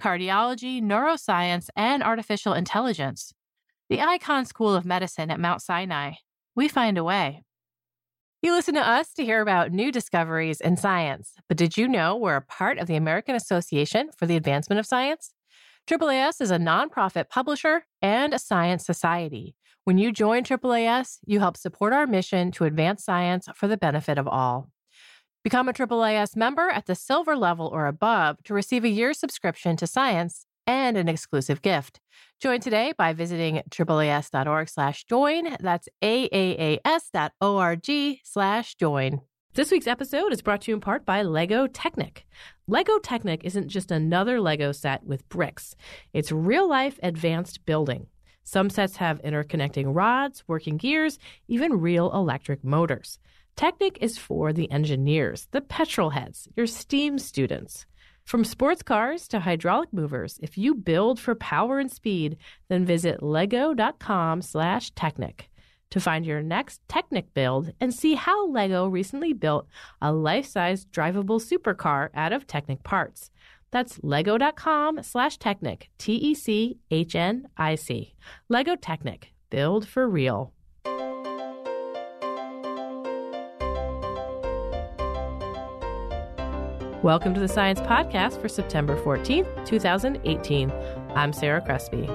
cardiology, neuroscience, and artificial intelligence. The Icahn School of Medicine at Mount Sinai. We find a way. You listen to us to hear about new discoveries in science, but did you know we're a part of the American Association for the Advancement of Science? AAAS is a nonprofit publisher and a science society. When you join AAAS, you help support our mission to advance science for the benefit of all. Become a AAAS member at the silver level or above to receive a year's subscription to science and an exclusive gift. Join today by visiting AAAS.org slash join. That's AAAS.org slash join. This week's episode is brought to you in part by Lego Technic. Lego Technic isn't just another Lego set with bricks, it's real life advanced building. Some sets have interconnecting rods, working gears, even real electric motors. Technic is for the engineers, the petrol heads, your STEAM students. From sports cars to hydraulic movers, if you build for power and speed, then visit lego.com slash technic to find your next Technic build and see how Lego recently built a life-size drivable supercar out of Technic parts. That's lego.com slash technic, T E C H N I C. Lego Technic, build for real. Welcome to the Science Podcast for September 14th, 2018. I'm Sarah Crespi.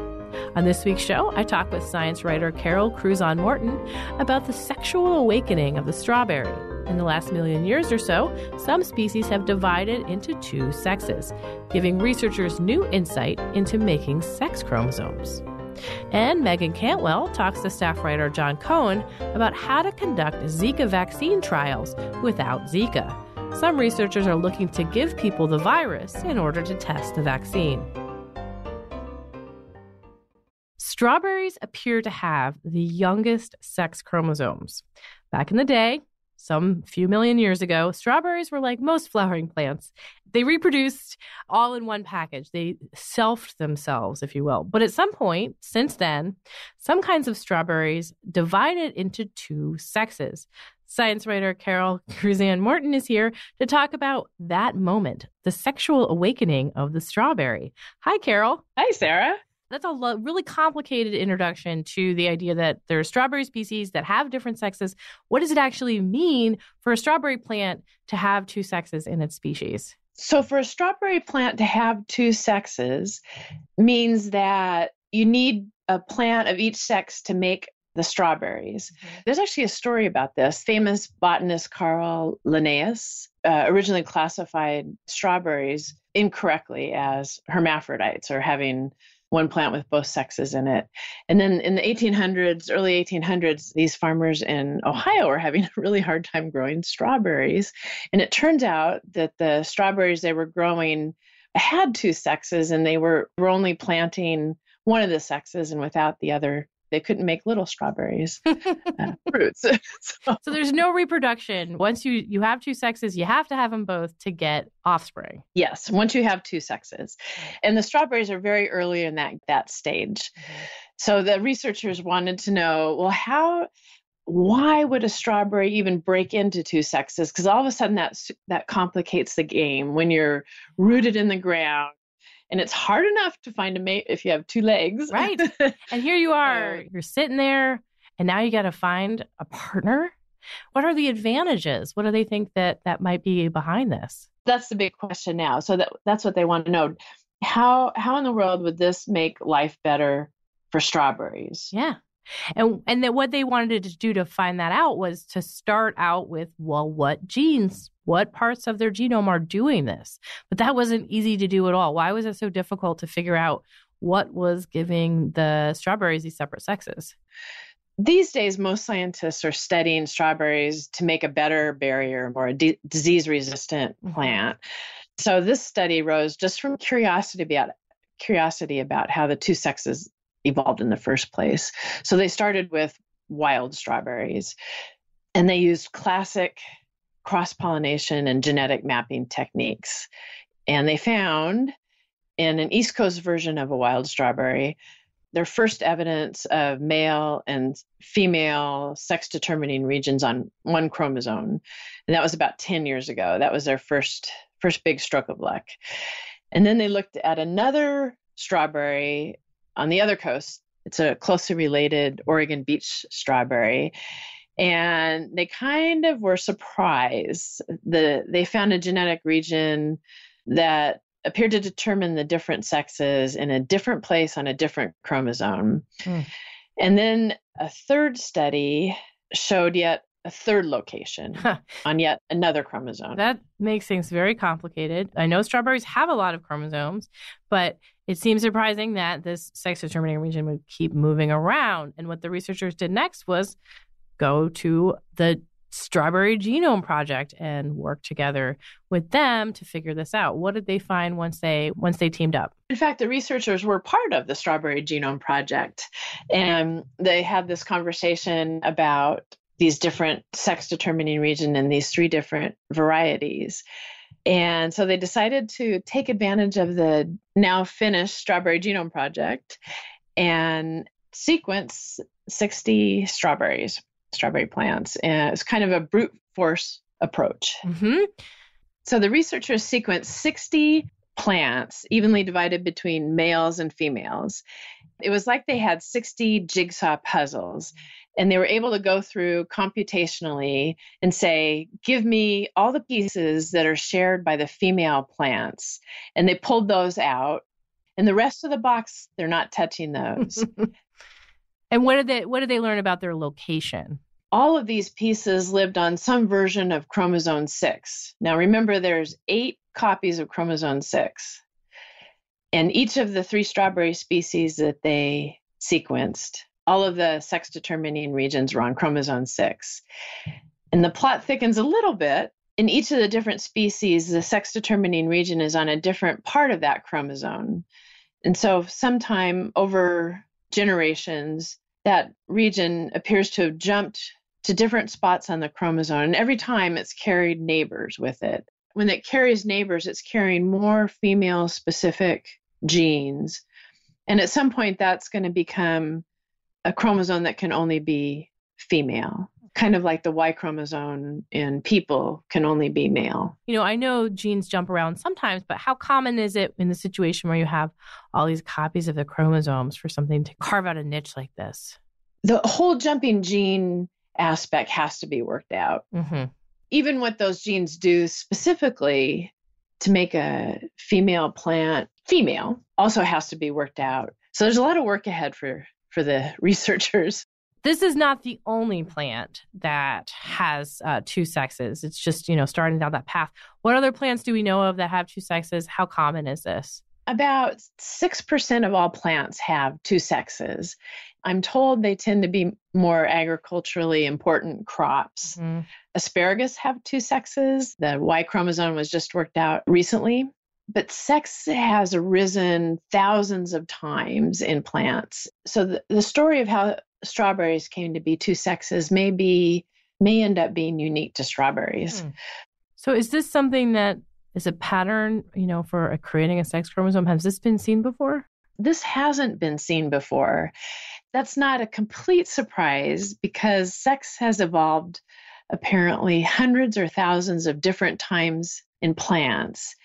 On this week's show, I talk with science writer Carol Cruzan Morton about the sexual awakening of the strawberry. In the last million years or so, some species have divided into two sexes, giving researchers new insight into making sex chromosomes. And Meagan Cantwell talks to staff writer Jon Cohen about how to conduct Zika vaccine trials without Zika. Some researchers are looking to give people the virus in order to test the vaccine. Strawberries appear to have the youngest sex chromosomes. Back in the day, some few million years ago, strawberries were like most flowering plants. They reproduced all in one package. They selfed themselves, if you will. But at some point since then, some kinds of strawberries divided into two sexes. Science writer Carol Cruzan Morton is here to talk about that moment, the sexual awakening of the strawberry. Hi, Carol. Hi, Sarah. That's a lo- really complicated introduction to the idea that there are strawberry species that have different sexes. What does it actually mean for a strawberry plant to have two sexes in its species? So, for a strawberry plant to have two sexes means that you need a plant of each sex to make the strawberries. Mm-hmm. There's actually a story about this. Famous botanist Carl Linnaeus uh, originally classified strawberries incorrectly as hermaphrodites or having one plant with both sexes in it. And then in the 1800s, early 1800s, these farmers in Ohio were having a really hard time growing strawberries. And it turns out that the strawberries they were growing had two sexes and they were, were only planting one of the sexes and without the other they couldn't make little strawberries uh, fruits so. so. there's no reproduction once you you have two sexes you have to have them both to get offspring yes once you have two sexes and the strawberries are very early in that that stage mm-hmm. so the researchers wanted to know well how why would a strawberry even break into two sexes because all of a sudden that that complicates the game when you're rooted in the ground and it's hard enough to find a mate if you have two legs. Right. and here you are, you're sitting there, and now you got to find a partner. What are the advantages? What do they think that that might be behind this? That's the big question now. So that that's what they want to know. How how in the world would this make life better for strawberries? Yeah. And and that what they wanted to do to find that out was to start out with well what genes what parts of their genome are doing this. But that wasn't easy to do at all. Why was it so difficult to figure out what was giving the strawberries these separate sexes? These days, most scientists are studying strawberries to make a better barrier or a d- disease resistant mm-hmm. plant. So, this study rose just from curiosity about curiosity about how the two sexes evolved in the first place. So they started with wild strawberries and they used classic cross pollination and genetic mapping techniques. And they found in an East Coast version of a wild strawberry, their first evidence of male and female sex determining regions on one chromosome. And that was about 10 years ago. That was their first first big stroke of luck. And then they looked at another strawberry on the other coast. It's a closely related Oregon beach strawberry. And they kind of were surprised. The they found a genetic region that appeared to determine the different sexes in a different place on a different chromosome. Mm. And then a third study showed yet a third location on yet another chromosome. That makes things very complicated. I know strawberries have a lot of chromosomes, but it seems surprising that this sex determining region would keep moving around. And what the researchers did next was go to the Strawberry Genome Project and work together with them to figure this out. What did they find once they once they teamed up? In fact, the researchers were part of the Strawberry Genome Project, and they had this conversation about these different sex determining region and these three different varieties. And so they decided to take advantage of the now finished Strawberry Genome Project and sequence 60 strawberries strawberry plants. And it's kind of a brute force approach. Mm-hmm. So the researchers sequenced 60 plants evenly divided between males and females. It was like they had 60 jigsaw puzzles and they were able to go through computationally and say, give me all the pieces that are shared by the female plants. And they pulled those out. And the rest of the box, they're not touching those. And what did they what did they learn about their location? All of these pieces lived on some version of chromosome 6. Now remember there's 8 copies of chromosome 6. And each of the three strawberry species that they sequenced, all of the sex determining regions were on chromosome 6. And the plot thickens a little bit. In each of the different species, the sex determining region is on a different part of that chromosome. And so, sometime over generations, that region appears to have jumped to different spots on the chromosome. And every time it's carried neighbors with it. When it carries neighbors, it's carrying more female specific genes. And at some point, that's going to become a chromosome that can only be female kind of like the Y chromosome in people can only be male. You know, I know genes jump around sometimes, but how common is it in the situation where you have all these copies of the chromosomes for something to carve out a niche like this? The whole jumping gene aspect has to be worked out. Mm-hmm. Even what those genes do specifically to make a female plant female also has to be worked out. So there's a lot of work ahead for for the researchers. This is not the only plant that has uh, two sexes. It's just, you know, starting down that path. What other plants do we know of that have two sexes? How common is this? About 6% of all plants have two sexes. I'm told they tend to be more agriculturally important crops. Mm-hmm. Asparagus have two sexes. The Y chromosome was just worked out recently. But sex has arisen thousands of times in plants. So the, the story of how strawberries came to be two sexes may be may end up being unique to strawberries. Hmm. So is this something that is a pattern, you know, for creating a sex chromosome? Has this been seen before? This hasn't been seen before. That's not a complete surprise because sex has evolved apparently hundreds or thousands of different times in plants.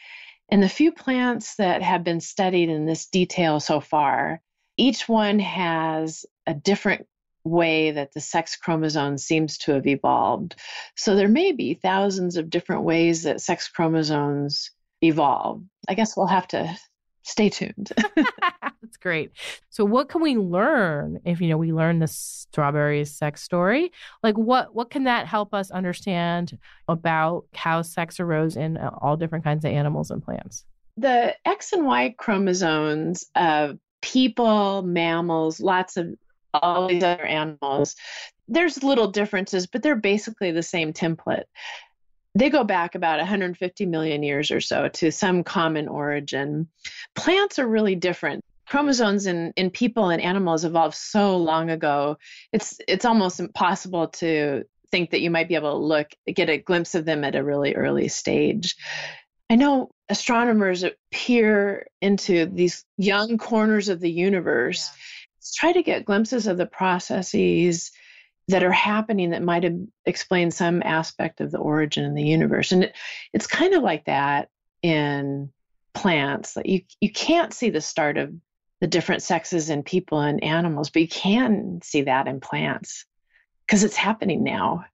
And the few plants that have been studied in this detail so far, each one has a different way that the sex chromosome seems to have evolved. So there may be thousands of different ways that sex chromosomes evolve. I guess we'll have to stay tuned. That's great. So what can we learn if you know we learn the strawberry sex story? Like what what can that help us understand about how sex arose in uh, all different kinds of animals and plants? The X and Y chromosomes of people, mammals, lots of all these other animals. There's little differences, but they're basically the same template. They go back about 150 million years or so to some common origin. Plants are really different. Chromosomes in, in people and animals evolved so long ago. It's it's almost impossible to think that you might be able to look get a glimpse of them at a really early stage. I know astronomers peer into these young corners of the universe, yeah. try to get glimpses of the processes that are happening that might have explained some aspect of the origin of the universe. And it, it's kind of like that in plants. Like you you can't see the start of the different sexes in people and animals, but you can see that in plants because it's happening now.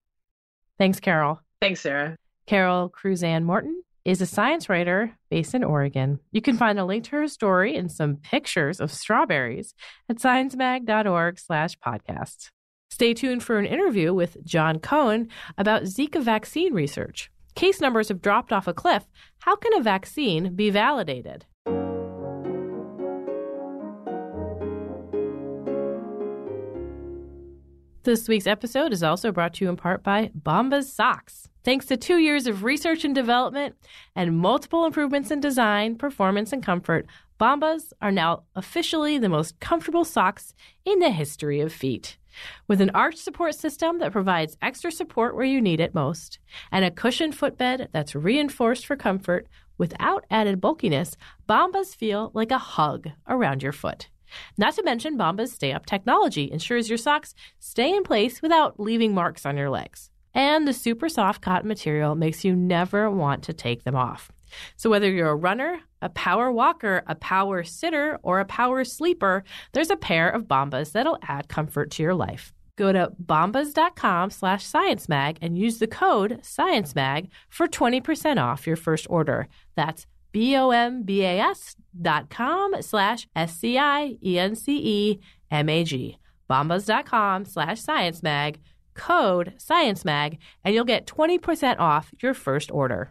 Thanks, Carol. Thanks, Sarah. Carol Cruzan Morton is a science writer based in Oregon. You can find a link to her story and some pictures of strawberries at sciencemag.org slash podcast. Stay tuned for an interview with Jon Cohen about Zika vaccine research. Case numbers have dropped off a cliff. How can a vaccine be validated? This week's episode is also brought to you in part by Bombas Socks. Thanks to two years of research and development and multiple improvements in design, performance, and comfort, Bombas are now officially the most comfortable socks in the history of feet. With an arch support system that provides extra support where you need it most, and a cushioned footbed that's reinforced for comfort without added bulkiness, Bombas feel like a hug around your foot. Not to mention, Bombas Stay Up technology ensures your socks stay in place without leaving marks on your legs. And the super soft cotton material makes you never want to take them off. So whether you're a runner, a power walker, a power sitter, or a power sleeper, there's a pair of Bombas that'll add comfort to your life. Go to bombas.com slash sciencemag and use the code sciencemag for 20% off your first order. That's B-O-M-B-A-S dot com slash S-C-I-E-N-C-E-M-A-G. Bombas.com slash sciencemag code ScienceMag, and you'll get 20% off your first order.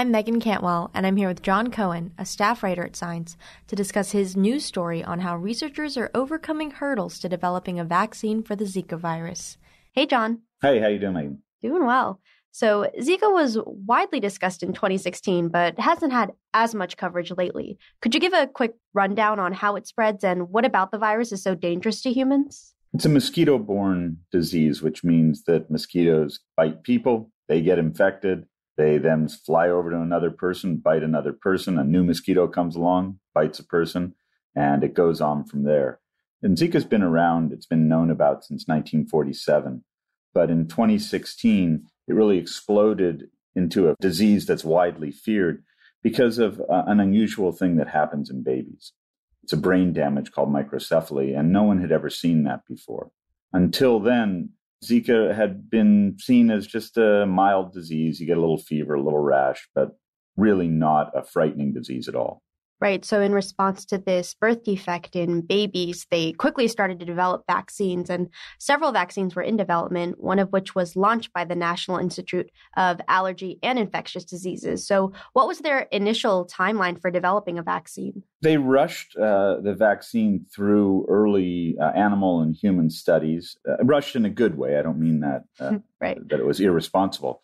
I'm Meagan Cantwell, and I'm here with Jon Cohen, a staff writer at Science, to discuss his new story on how researchers are overcoming hurdles to developing a vaccine for the Zika virus. Hey, Jon. Hey, how you doing, Meagan? Doing well. So, Zika was widely discussed in 2016, but hasn't had as much coverage lately. Could you give a quick rundown on how it spreads and what about the virus is so dangerous to humans? It's a mosquito borne disease, which means that mosquitoes bite people, they get infected, they then fly over to another person, bite another person, a new mosquito comes along, bites a person, and it goes on from there. And Zika's been around, it's been known about since 1947. But in 2016, it really exploded into a disease that's widely feared because of uh, an unusual thing that happens in babies. It's a brain damage called microcephaly, and no one had ever seen that before. Until then, Zika had been seen as just a mild disease. You get a little fever, a little rash, but really not a frightening disease at all. Right. So, in response to this birth defect in babies, they quickly started to develop vaccines, and several vaccines were in development, one of which was launched by the National Institute of Allergy and Infectious Diseases. So, what was their initial timeline for developing a vaccine? They rushed uh, the vaccine through early uh, animal and human studies, uh, rushed in a good way. I don't mean that, uh, right. that it was irresponsible.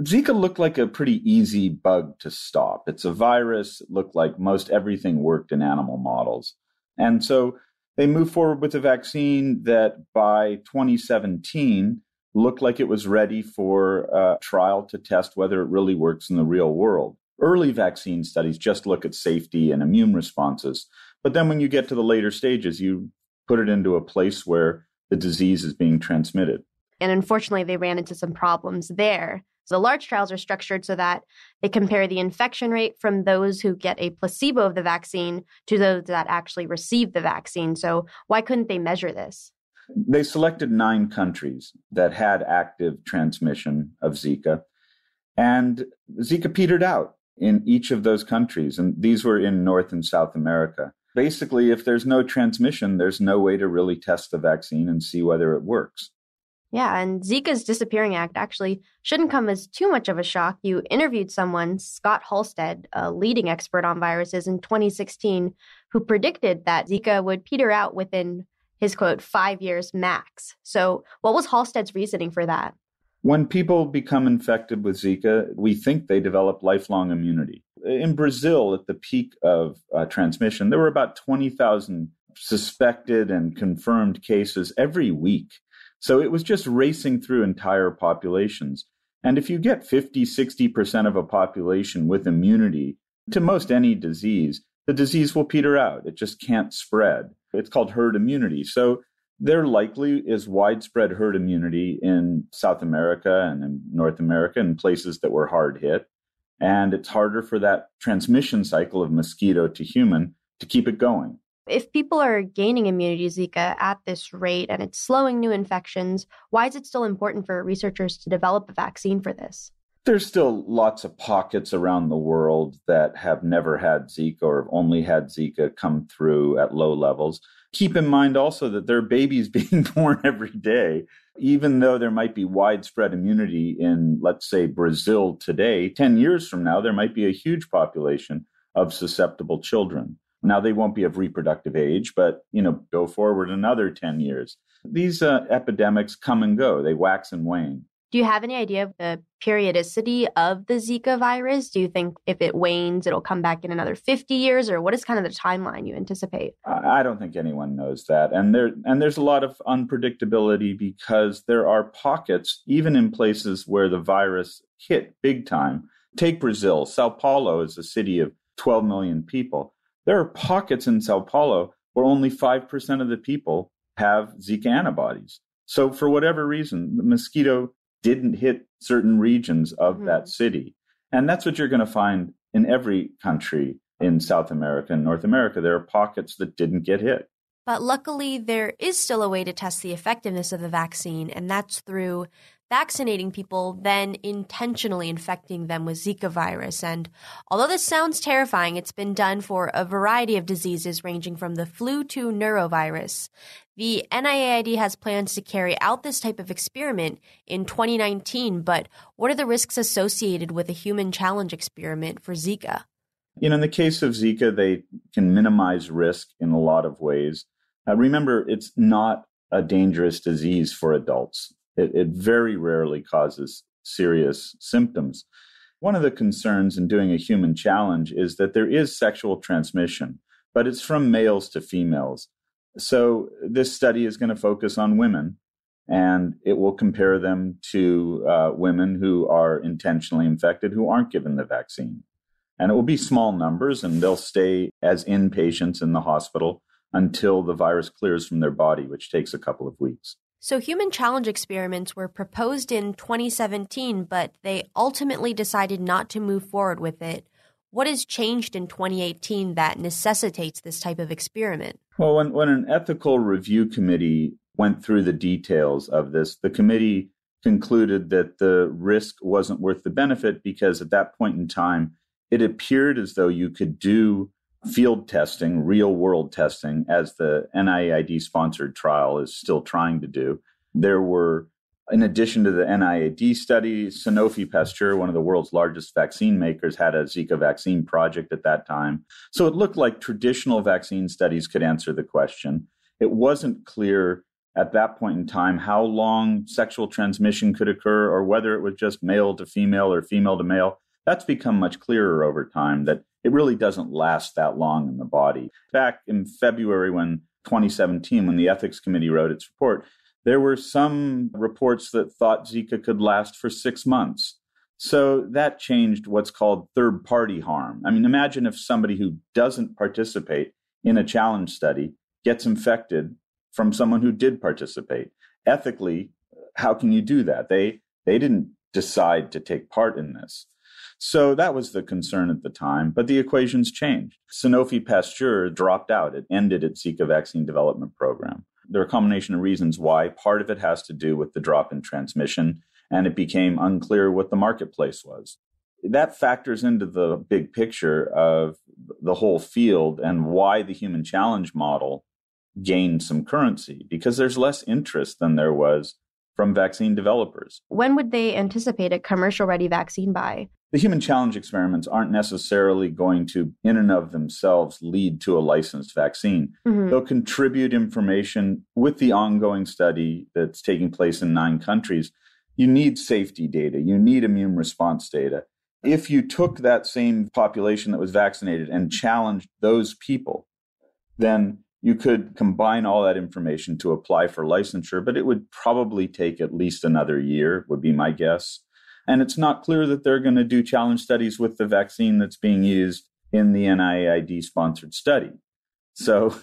Zika looked like a pretty easy bug to stop. It's a virus. It looked like most everything worked in animal models. And so they moved forward with a vaccine that by 2017 looked like it was ready for a trial to test whether it really works in the real world. Early vaccine studies just look at safety and immune responses. But then when you get to the later stages, you put it into a place where the disease is being transmitted. And unfortunately, they ran into some problems there. So the large trials are structured so that they compare the infection rate from those who get a placebo of the vaccine to those that actually receive the vaccine. So why couldn't they measure this? They selected nine countries that had active transmission of Zika, and Zika petered out in each of those countries. And these were in North and South America. Basically, if there's no transmission, there's no way to really test the vaccine and see whether it works. Yeah, and Zika's disappearing act actually shouldn't come as too much of a shock. You interviewed someone, Scott Halstead, a leading expert on viruses in 2016, who predicted that Zika would peter out within his quote, five years max. So, what was Halstead's reasoning for that? When people become infected with Zika, we think they develop lifelong immunity. In Brazil, at the peak of uh, transmission, there were about 20,000 suspected and confirmed cases every week. So it was just racing through entire populations. And if you get 50, 60% of a population with immunity to most any disease, the disease will peter out. It just can't spread. It's called herd immunity. So there likely is widespread herd immunity in South America and in North America and places that were hard hit. And it's harder for that transmission cycle of mosquito to human to keep it going. If people are gaining immunity Zika at this rate and it's slowing new infections, why is it still important for researchers to develop a vaccine for this? There's still lots of pockets around the world that have never had Zika or have only had Zika come through at low levels. Keep in mind also that there are babies being born every day. Even though there might be widespread immunity in, let's say, Brazil today, 10 years from now, there might be a huge population of susceptible children. Now they won't be of reproductive age, but you know, go forward another 10 years. These uh, epidemics come and go. They wax and wane. Do you have any idea of the periodicity of the Zika virus? Do you think if it wanes, it'll come back in another 50 years, or what is kind of the timeline you anticipate? I don't think anyone knows that, and there and there's a lot of unpredictability because there are pockets, even in places where the virus hit big time. Take Brazil. Sao Paulo is a city of 12 million people. There are pockets in Sao Paulo where only 5% of the people have Zika antibodies. So, for whatever reason, the mosquito didn't hit certain regions of mm-hmm. that city. And that's what you're going to find in every country in South America and North America. There are pockets that didn't get hit. But luckily, there is still a way to test the effectiveness of the vaccine, and that's through vaccinating people, then intentionally infecting them with Zika virus. And although this sounds terrifying, it's been done for a variety of diseases ranging from the flu to norovirus. The NIAID has plans to carry out this type of experiment in 2019, but what are the risks associated with a human challenge experiment for Zika? You know, in the case of Zika, they can minimize risk in a lot of ways. Remember, it's not a dangerous disease for adults. It, it very rarely causes serious symptoms. One of the concerns in doing a human challenge is that there is sexual transmission, but it's from males to females. So this study is going to focus on women and it will compare them to uh, women who are intentionally infected who aren't given the vaccine. And it will be small numbers and they'll stay as inpatients in the hospital until the virus clears from their body, which takes a couple of weeks. So, human challenge experiments were proposed in 2017, but they ultimately decided not to move forward with it. What has changed in 2018 that necessitates this type of experiment? Well, when, when an ethical review committee went through the details of this, the committee concluded that the risk wasn't worth the benefit because at that point in time, it appeared as though you could do field testing, real world testing, as the NIAID sponsored trial is still trying to do. There were, in addition to the NIAID study, Sanofi Pasteur, one of the world's largest vaccine makers, had a Zika vaccine project at that time. So it looked like traditional vaccine studies could answer the question. It wasn't clear at that point in time how long sexual transmission could occur or whether it was just male to female or female to male. That's become much clearer over time that it really doesn't last that long in the body. Back in February, when 2017, when the ethics committee wrote its report, there were some reports that thought Zika could last for six months. So that changed what's called third party harm. I mean, imagine if somebody who doesn't participate in a challenge study gets infected from someone who did participate. Ethically, how can you do that? They they didn't decide to take part in this. So that was the concern at the time, but the equations changed. Sanofi Pasteur dropped out. It ended its Zika vaccine development program. There are a combination of reasons why. Part of it has to do with the drop in transmission, and it became unclear what the marketplace was. That factors into the big picture of the whole field and why the human challenge model gained some currency because there's less interest than there was from vaccine developers. When would they anticipate a commercial ready vaccine by? The human challenge experiments aren't necessarily going to, in and of themselves, lead to a licensed vaccine. Mm-hmm. They'll contribute information with the ongoing study that's taking place in nine countries. You need safety data, you need immune response data. If you took that same population that was vaccinated and challenged those people, then you could combine all that information to apply for licensure, but it would probably take at least another year, would be my guess. And it's not clear that they're going to do challenge studies with the vaccine that's being used in the NIAID sponsored study. So,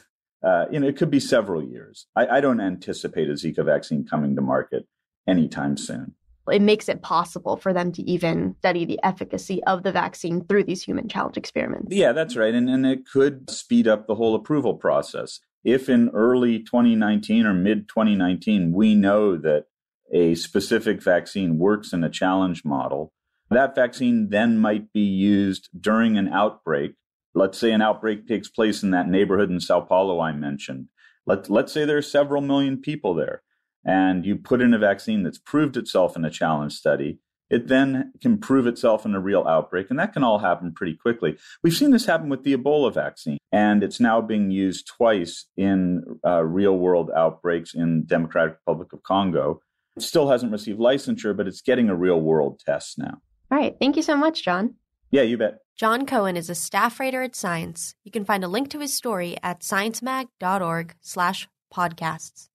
uh, you know, it could be several years. I, I don't anticipate a Zika vaccine coming to market anytime soon it makes it possible for them to even study the efficacy of the vaccine through these human challenge experiments. Yeah, that's right. And, and it could speed up the whole approval process. If in early 2019 or mid 2019, we know that a specific vaccine works in a challenge model, that vaccine then might be used during an outbreak. Let's say an outbreak takes place in that neighborhood in Sao Paulo I mentioned. Let, let's say there are several million people there and you put in a vaccine that's proved itself in a challenge study, it then can prove itself in a real outbreak. And that can all happen pretty quickly. We've seen this happen with the Ebola vaccine, and it's now being used twice in uh, real world outbreaks in Democratic Republic of Congo. It still hasn't received licensure, but it's getting a real world test now. All right. Thank you so much, Jon. Yeah, you bet. Jon Cohen is a staff writer at Science. You can find a link to his story at sciencemag.org slash podcasts.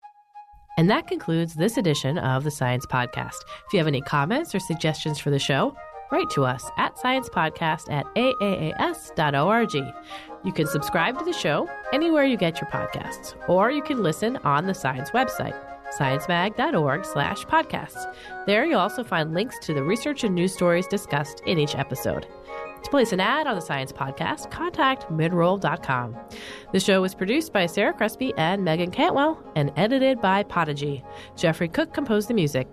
And that concludes this edition of the Science Podcast. If you have any comments or suggestions for the show, write to us at sciencepodcast at aaas.org. You can subscribe to the show anywhere you get your podcasts, or you can listen on the Science website, sciencemag.org slash podcasts. There you'll also find links to the research and news stories discussed in each episode. To place an ad on the Science Podcast, contact midroll.com. The show was produced by Sarah Crespi and Meagan Cantwell and edited by Podigy. Jeffrey Cook composed the music.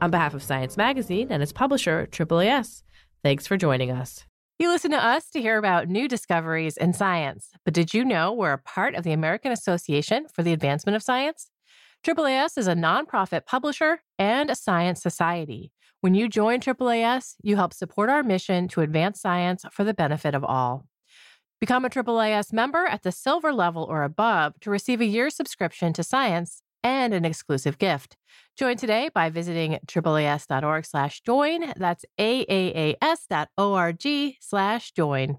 On behalf of Science Magazine and its publisher, AAAS, thanks for joining us. You listen to us to hear about new discoveries in science, but did you know we're a part of the American Association for the Advancement of Science? AAAS is a nonprofit publisher and a science society. When you join AAAS, you help support our mission to advance science for the benefit of all. Become a AAAS member at the silver level or above to receive a year's subscription to science and an exclusive gift. Join today by visiting AAAS.org slash join. That's AAAS.org slash join.